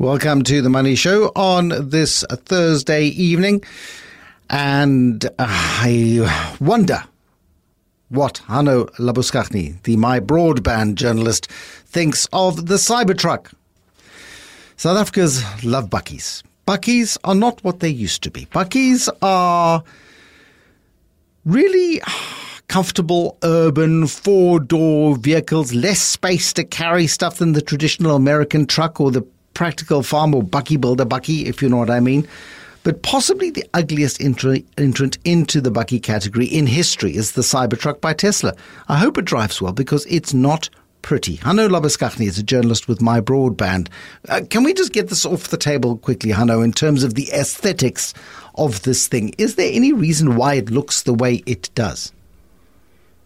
Welcome to the Money Show on this Thursday evening. And uh, I wonder what Hanno Labuschagne, the My Broadband journalist, thinks of the Cybertruck. South Africa's love bakkies. Bakkies are not what they used to be. Bakkies are really comfortable urban four door vehicles, less space to carry stuff than the traditional American truck or the practical farm or bakkie builder bakkie, if you know what I mean. But possibly the ugliest entrant into the bakkie category in history is the Cybertruck by Tesla. I hope it drives well because it's not pretty. Hanno Labuschagne is a journalist with My Broadband. Uh, can we just get this off the table quickly, Hanno, in terms of the aesthetics of this thing? Is there any reason why it looks the way it does?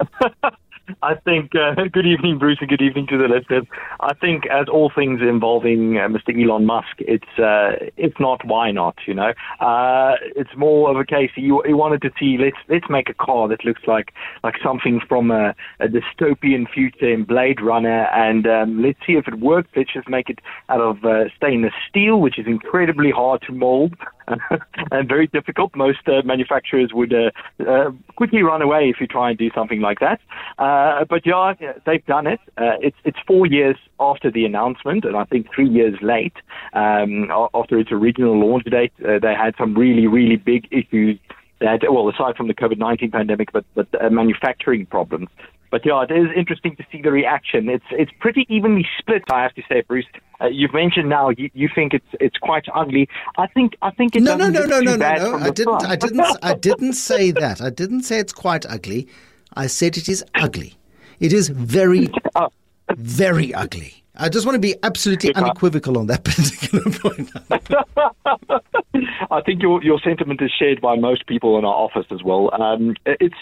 I think, uh, good evening, Bruce, and good evening to the listeners. I think, as all things involving uh, Mr. Elon Musk, it's uh, it's not why not, you know. Uh, it's more of a case he, he wanted to see let's let's make a car that looks like like something from a, a dystopian future in Blade Runner, and um, let's see if it works. Let's just make it out of uh, stainless steel, which is incredibly hard to mold and very difficult. Most uh, manufacturers would uh, uh, quickly run away if you try and do something like that. Uh, but yeah, they've done it. Uh, it's it's four years after the announcement, and I think three years late um, after its original launch date. Uh, they had some really really big issues. That, well, aside from the COVID 19 pandemic, but, but manufacturing problems. But yeah, it is interesting to see the reaction. It's it's pretty evenly split, I have to say, Bruce. Uh, you've mentioned now you, you think it's it's quite ugly. I think I think it no no no no no no no. I didn't front. I didn't I didn't say that. I didn't say it's quite ugly. I said it is ugly. It is very oh. very ugly. I just want to be absolutely unequivocal on that particular point. I think your your sentiment is shared by most people in our office as well. Um, it's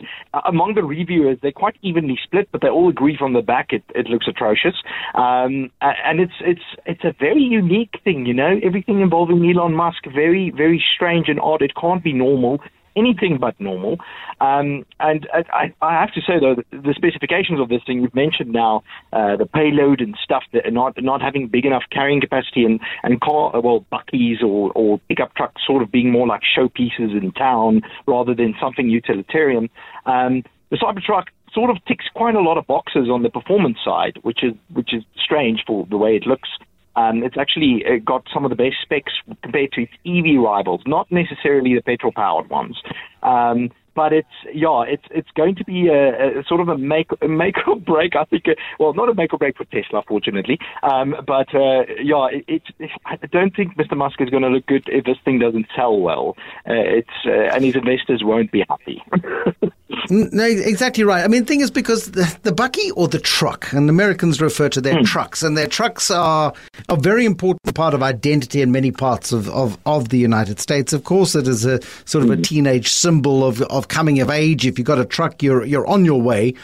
among the reviewers; they're quite evenly split, but they all agree from the back it, it looks atrocious. Um, and it's it's it's a very unique thing, you know. Everything involving Elon Musk, very very strange and odd. It can't be normal anything but normal. Um, and I, I, have to say, though, the specifications of this thing, you've mentioned now uh, the payload and stuff that not not having big enough carrying capacity and, and car, well, bakkies or, or pickup trucks sort of being more like showpieces in town rather than something utilitarian. Um, the Cybertruck sort of ticks quite a lot of boxes on the performance side, which is which is strange for the way it looks. Um, it's actually uh, got some of the best specs compared to its EV rivals, not necessarily the petrol powered ones. Um, but it's yeah, it's it's going to be a, a sort of a make a make or break. I think, uh, well, not a make or break for Tesla, fortunately. Um, but uh, yeah, it, it, I don't think Mr. Musk is going to look good if this thing doesn't sell well. Uh, it's uh, and his investors won't be happy. no, exactly right. I mean, the thing is because the, the bakkie or the truck, and Americans refer to their hmm. trucks, and their trucks are a very important part of identity in many parts of, of, of the United States. Of course, it is a sort of a hmm. teenage symbol of, of coming of age. If you've got a truck, you're you're on your way.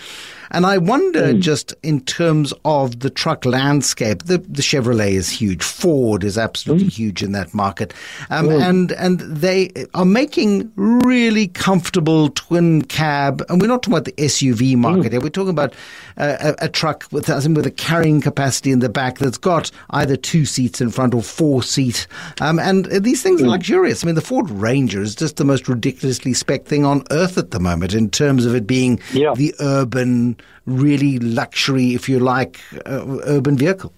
And I wonder mm. just in terms of the truck landscape, the, the Chevrolet is huge. Ford is absolutely mm. huge in that market. Um, mm. and, and they are making really comfortable twin cab. And we're not talking about the SUV market here. We're talking about uh, a, a, truck with, with a carrying capacity in the back that's got either two seats in front or four seat. Um, and these things are luxurious. I mean, the Ford Ranger is just the most ridiculously spec thing on earth at the moment in terms of it being yeah. the urban really luxury, if you like, uh, urban vehicle.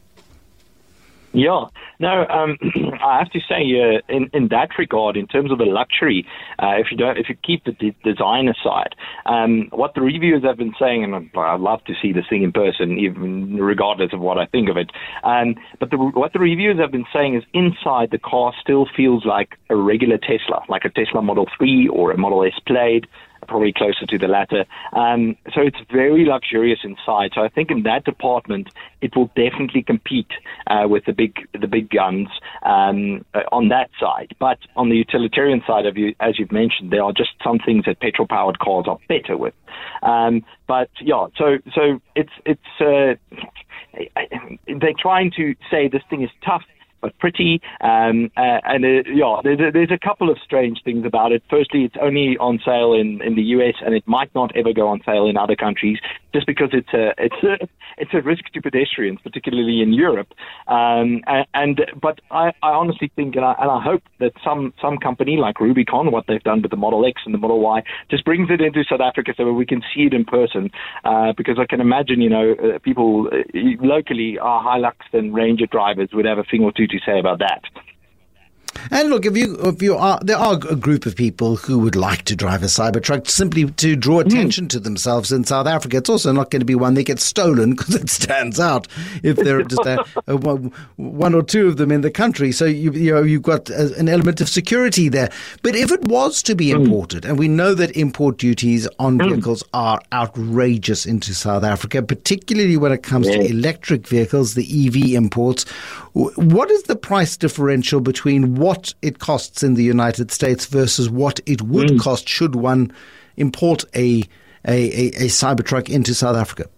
Yeah, no, um, I have to say, uh, in in that regard, in terms of the luxury, uh, if you don't, if you keep the de- design aside, um, what the reviewers have been saying, and I'd love to see this thing in person, even regardless of what I think of it. Um, but the, what the reviewers have been saying is, inside the car still feels like a regular Tesla, like a Tesla Model 3 or a Model S Plaid probably closer to the latter. Um, so it's very luxurious inside. So I think in that department, it will definitely compete uh, with the big the big guns um, uh, on that side. But on the utilitarian side of you, as you've mentioned, there are just some things that petrol powered cars are better with. Um, but yeah, so so it's it's. Uh, they're trying to say this thing is tough but pretty. Um, uh, and uh, yeah, there's a, there's a couple of strange things about it. Firstly, it's only on sale in, in the US, and it might not ever go on sale in other countries. Just because it's a it's a it's a risk to pedestrians, particularly in Europe. Um, and, but I, I honestly think and I, and I hope that some some company like Rubicon, what they've done with the Model X and the Model Y, just brings it into South Africa so we can see it in person. Uh, because I can imagine, you know, uh, people uh, locally are Hilux and Ranger drivers would have a thing or two to say about that. And look, if you if you are there are a group of people who would like to drive a Cybertruck simply to draw hmm. attention mm. to themselves in South Africa. It's also not going to be one that gets stolen because it stands out if there are just a, a, one or two of them in the country. So you you know you've got a, an element of security there. But if it was to be hmm. imported, mm. and we know that import duties on mm. vehicles are outrageous into South Africa, particularly when it comes yeah. to electric vehicles, the EV imports. What is the price differential between what it costs in the United States versus what it would mm. cost should one import a, a, a, a Cybertruck into South Africa?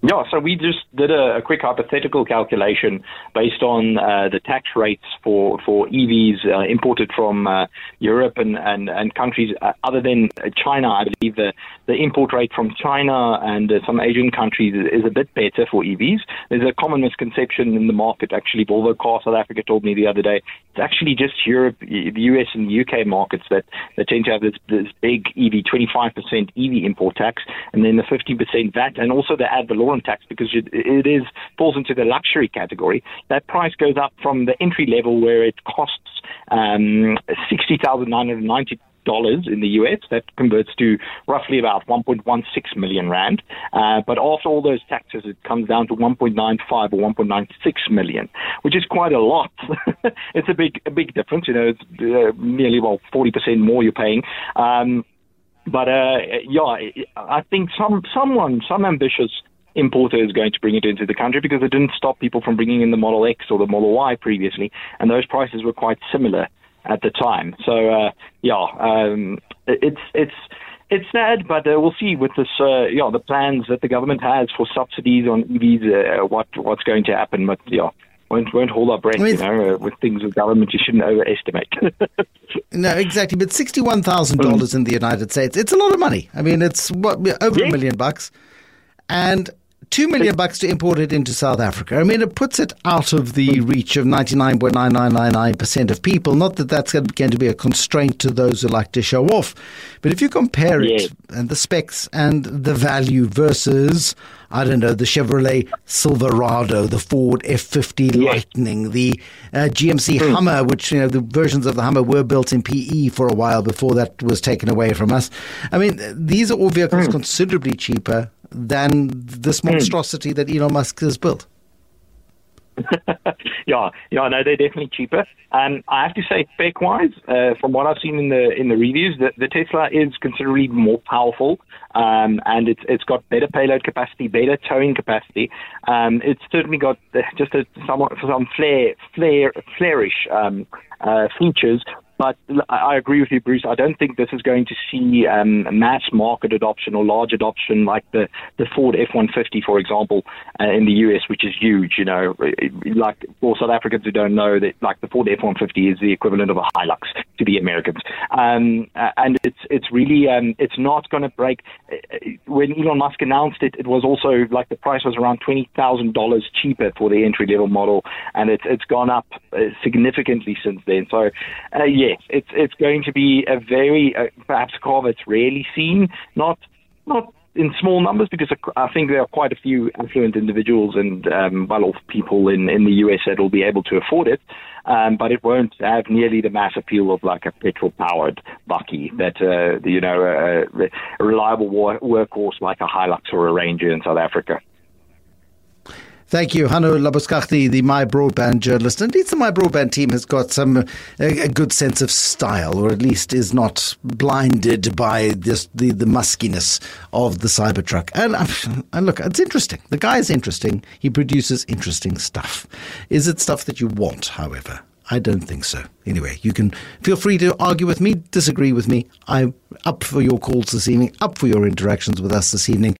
Yeah, so we just did a, a quick hypothetical calculation based on uh, the tax rates for, for EVs uh, imported from uh, Europe and, and, and countries uh, other than China. I believe the, the import rate from China and uh, some Asian countries is, is, a bit better for EVs. There's a common misconception in the market. Actually, Volvo Car South Africa told me the other day it's actually just Europe, the US, and the UK markets that, that tend to have this, this big EV, 25% EV import tax, and then the 15% VAT, and also the ad valorem tax because it, it is falls into the luxury category. That price goes up from the entry level where it costs um, sixty thousand nine hundred ninety dollars in the US. That converts to roughly about 1.16 million rand. Uh, but after all those taxes, it comes down to 1.95 or 1.96 million, which is quite a lot. it's a big, a big difference. You know, it's uh, nearly well 40% more you're paying. Um, but uh, yeah, I think some someone, some ambitious importer is going to bring it into the country because it didn't stop people from bringing in the Model X or the Model Y previously, and those prices were quite similar at the time. So uh, yeah, um, it's it's it's sad, but uh, we'll see with this, uh, yeah, the plans that the government has for subsidies on EVs, uh, what what's going to happen. But yeah, won't won't hold our breath. I mean, you know, uh, with things with government, you shouldn't overestimate. no, exactly. But sixty-one thousand dollars in the United States, it's a lot of money. I mean, it's what over yeah. a million bucks, and two million bucks to import it into South Africa. I mean, it puts it out of the reach of 99.9999% of people. Not that that's going to be a constraint to those who like to show off. But if you compare it and the specs and the value versus, I don't know, the Chevrolet Silverado, the Ford F50 Lightning, the uh, GMC mm. Hummer, which, you know, the versions of the Hummer were built in PE for a while before that was taken away from us. I mean, these are all vehicles mm. considerably cheaper than this hmm. monstrosity that Elon Musk has built. yeah, yeah, no, they're definitely cheaper. And I have to say, spec wise, uh, from what I've seen in the in the reviews, the, the Tesla is considerably more powerful, um, and it's it's got better payload capacity, better towing capacity. Um, it's certainly got just a, somewhat some flair, flair, flairish um, uh, features, but I agree with you, Bruce. I don't think this is going to see um, mass market adoption or large adoption like the, the Ford F 150, for example, uh, in the US, which is huge. You know, like for South Africans who don't know that, like the Ford F 150 is the equivalent of a Hilux to the Americans. Um, and it's it's really um, it's not going to break. Uh, when Elon Musk announced it, it was also like the price was around twenty thousand dollars cheaper for the entry level model, and it's it's gone up uh, significantly since then. So, uh, yeah yes, it's it's going to be a very uh, perhaps a car that's rarely seen, not not in small numbers because I think there are quite a few affluent individuals and um, well-off people in, in the US that will be able to afford it, um, but it won't have nearly the mass appeal of like a petrol-powered Bakkie that uh, you know a, a reliable workhorse like a Hilux or a Ranger in South Africa. Thank you, Hanno Labuschagne, the My Broadband journalist. Indeed, the My Broadband team has got some a, a, good sense of style, or at least is not blinded by this, the the muskiness of the Cybertruck. And um, and look, it's interesting. The guy is interesting. He produces interesting stuff. Is it stuff that you want? However, I don't think so. Anyway, you can feel free to argue with me, disagree with me. I'm up for your calls this evening, up for your interactions with us this evening.